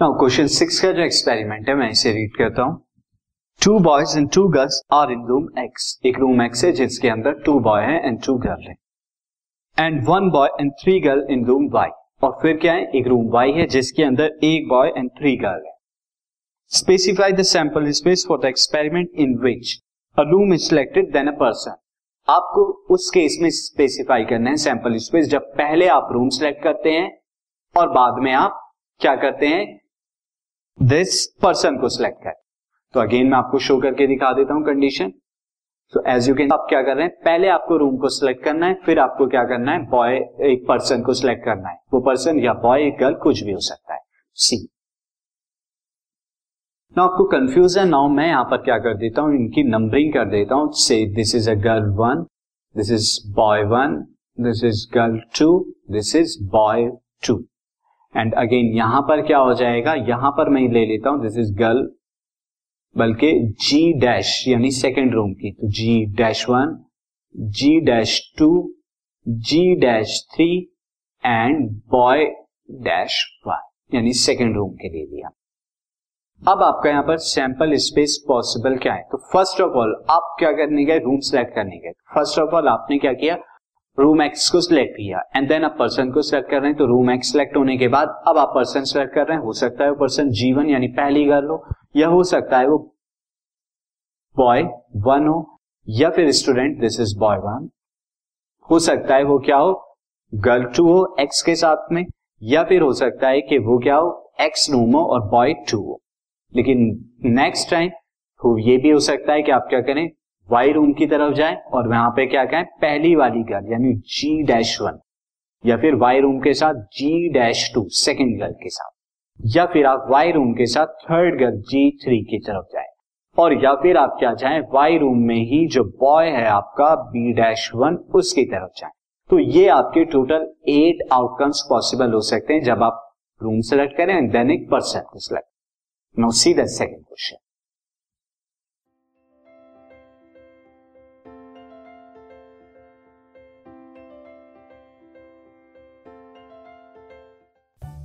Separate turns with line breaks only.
Now question six का जो experiment है, मैं इसे रीड करता हूँ। Two boys and two girls are in room X एक रूम एक्स है, जिसके अंदर टू बॉय है एंड टू गर्ल है। And one boy and three girl in room Y और फिर क्या है? एक रूम वाई है, जिसके अंदर एक बॉय एंड थ्री गर्ल है। Specify the sample space for the experiment in which a room is selected then a person आपको उस केस में स्पेसिफाई करना है सैंपल स्पेस जब पहले आप रूम सेलेक्ट करते हैं और बाद में आप क्या करते हैं? दिस पर्सन को सिलेक्ट करें। तो अगेन मैं आपको शो करके दिखा देता हूँ कंडीशन तो एज यू कैन आप क्या कर रहे हैं? पहले आपको रूम को सिलेक्ट करना है, फिर आपको क्या करना है? बॉय एक पर्सन को सिलेक्ट करना है। वो पर्सन या बॉय एक गर्ल कुछ भी हो सकता है। सी ना आपको कंफ्यूज है। नाउ मैं यहाँ पर क्या कर देता हूँ? इनकी नंबरिंग कर देता हूँ। Say this is a girl one this is boy one this is girl two this is boy two and again यहाँ पर क्या हो जाएगा? यहाँ पर मैं ले लेता हूँ दिस इज़ गर्ल बल्कि जी डैश यानी सेकेंड रूम की। तो G dash one G dash two G dash three and boy dash one यानी सेकेंड रूम के लिए लिया। अब आपका यहाँ पर सैंपल स्पेस पॉसिबल क्या है? तो फ़र्स्ट ऑफ़ ऑल आप क्या करने गए? रूम सेलेक्ट करने गए। फ़र्स्ट ऑफ़ ऑल आपने क्या किया? रूम एक्स को सिलेक्ट किया एंड देन आप पर्सन को सिलेक्ट कर रहे हैं तो रूम एक्स सिलेक्ट होने के बाद, अब आप पर्सन सिलेक्ट कर रहे हैं, हो सकता है वो पर्सन जीवन यानी पहली गर्ल हो, या हो सकता है वो बॉय वन हो, या फिर student this is boy one हो सकता है वो क्या हो गर्ल टू हो एक्स के साथ में, या फिर हो सकता है कि वो क्या हो एक्स रूम हो और बॉय टू हो, लेकिन नेक्स्ट टाइम तो ये भी हो सकता है कि आप क्या करें वाई रूम की तरफ़ जाए और वहाँ पे क्या कहें, पहली वाली गर्ल यानी जी डैश वन या फिर वाई रूम के साथ G dash two second girl के साथ, या फिर आप वाई रूम के साथ थर्ड गर्ल जी थ्री की तरफ़ जाए, और या फिर आप क्या चाहें वाई रूम में ही जो बॉय है आपका बी डैश वन उसकी तरफ़ जाए। तो ये आपके टोटल एट आउटकम्स पॉसिबल हो सकते हैं जब आप रूम सेलेक्ट करें एंड देन एक पर्सन को select now see the second question